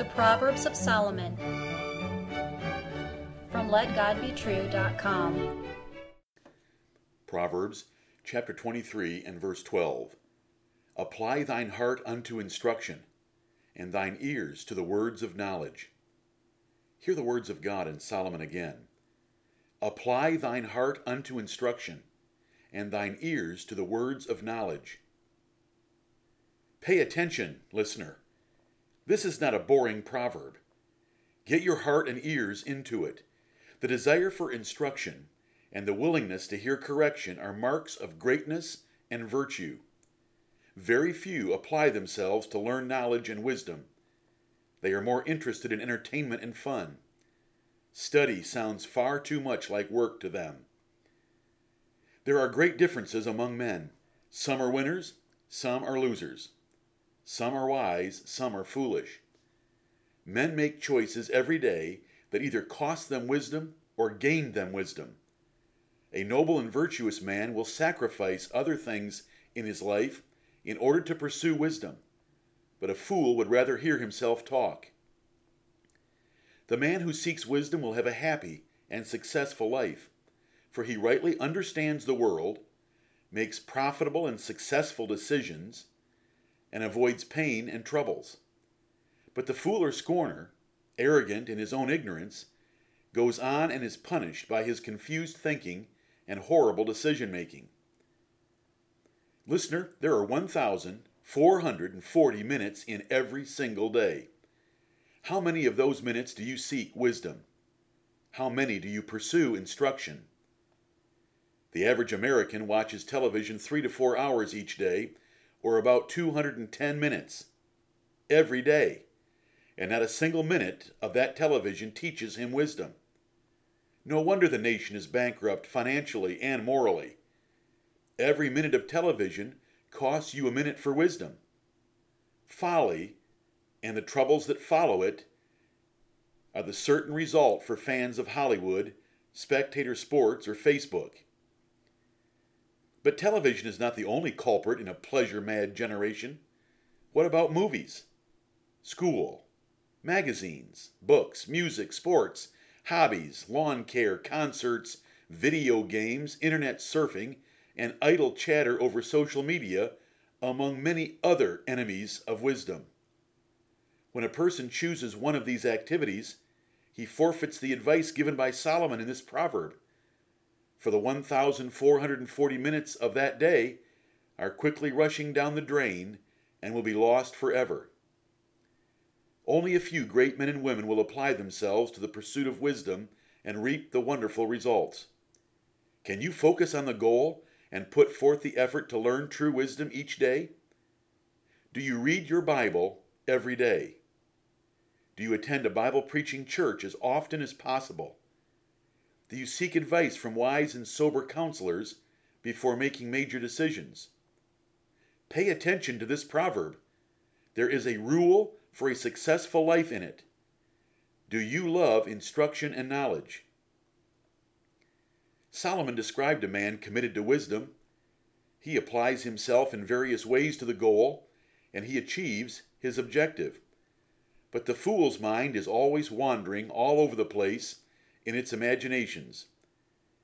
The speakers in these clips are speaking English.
The Proverbs of Solomon from LetGodBetrue.com. Proverbs chapter 23 and verse 12. Apply thine heart unto instruction, and thine ears to the words of knowledge. Hear the words of God in Solomon again. Apply thine heart unto instruction, and thine ears to the words of knowledge. Pay attention, listener. This is not a boring proverb. Get your heart and ears into it. The desire for instruction and the willingness to hear correction are marks of greatness and virtue. Very few apply themselves to learn knowledge and wisdom. They are more interested in entertainment and fun. Study sounds far too much like work to them. There are great differences among men. Some are winners, some are losers. Some are wise, some are foolish. Men make choices every day that either cost them wisdom or gain them wisdom. A noble and virtuous man will sacrifice other things in his life in order to pursue wisdom, but a fool would rather hear himself talk. The man who seeks wisdom will have a happy and successful life, for he rightly understands the world, makes profitable and successful decisions, and avoids pain and troubles. But the fool or scorner, arrogant in his own ignorance, goes on and is punished by his confused thinking and horrible decision making. Listener, there are 1,440 minutes in every single day. How many of those minutes do you seek wisdom? How many do you pursue instruction? The average American watches television three to four hours each day, or about 210 minutes, every day and not a single minute of that television teaches him wisdom. No wonder the nation is bankrupt financially and morally. Every minute of television costs you a minute for wisdom. Folly and the troubles that follow it are the certain result for fans of Hollywood, spectator sports, or Facebook. But television is not the only culprit in a pleasure mad generation. What about movies? School, magazines, books, music, sports, hobbies, lawn care, concerts, video games, internet surfing, and idle chatter over social media, among many other enemies of wisdom. When a person chooses one of these activities, he forfeits the advice given by Solomon in this proverb. For the 1,440 minutes of that day are quickly rushing down the drain and will be lost forever. Only a few great men and women will apply themselves to the pursuit of wisdom and reap the wonderful results. Can you focus on the goal and put forth the effort to learn true wisdom each day? Do you read your Bible every day? Do you attend a Bible preaching church as often as possible? Do you seek advice from wise and sober counselors before making major decisions? Pay attention to this proverb. There is a rule for a successful life in it? Do you love instruction and knowledge? Solomon described a man committed to wisdom. He applies himself in various ways to the goal, and he achieves his objective. But the fool's mind is always wandering all over the place in its imaginations,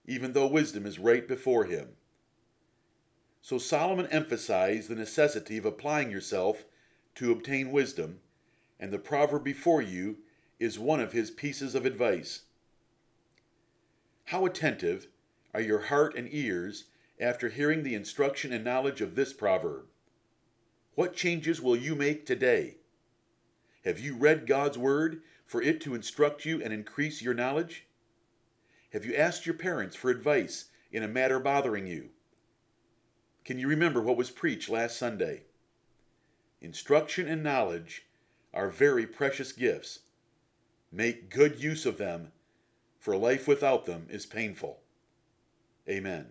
even though wisdom is right before him. So Solomon emphasized the necessity of applying yourself to obtain wisdom and the proverb before you is one of his pieces of advice. How attentive are your heart and ears after hearing the instruction and knowledge of this proverb? What changes will you make today? Have you read God's Word for it to instruct you and increase your knowledge? Have you asked your parents for advice in a matter bothering you? Can you remember what was preached last Sunday? Instruction and knowledge are very precious gifts. Make good use of them, for life without them is painful. Amen.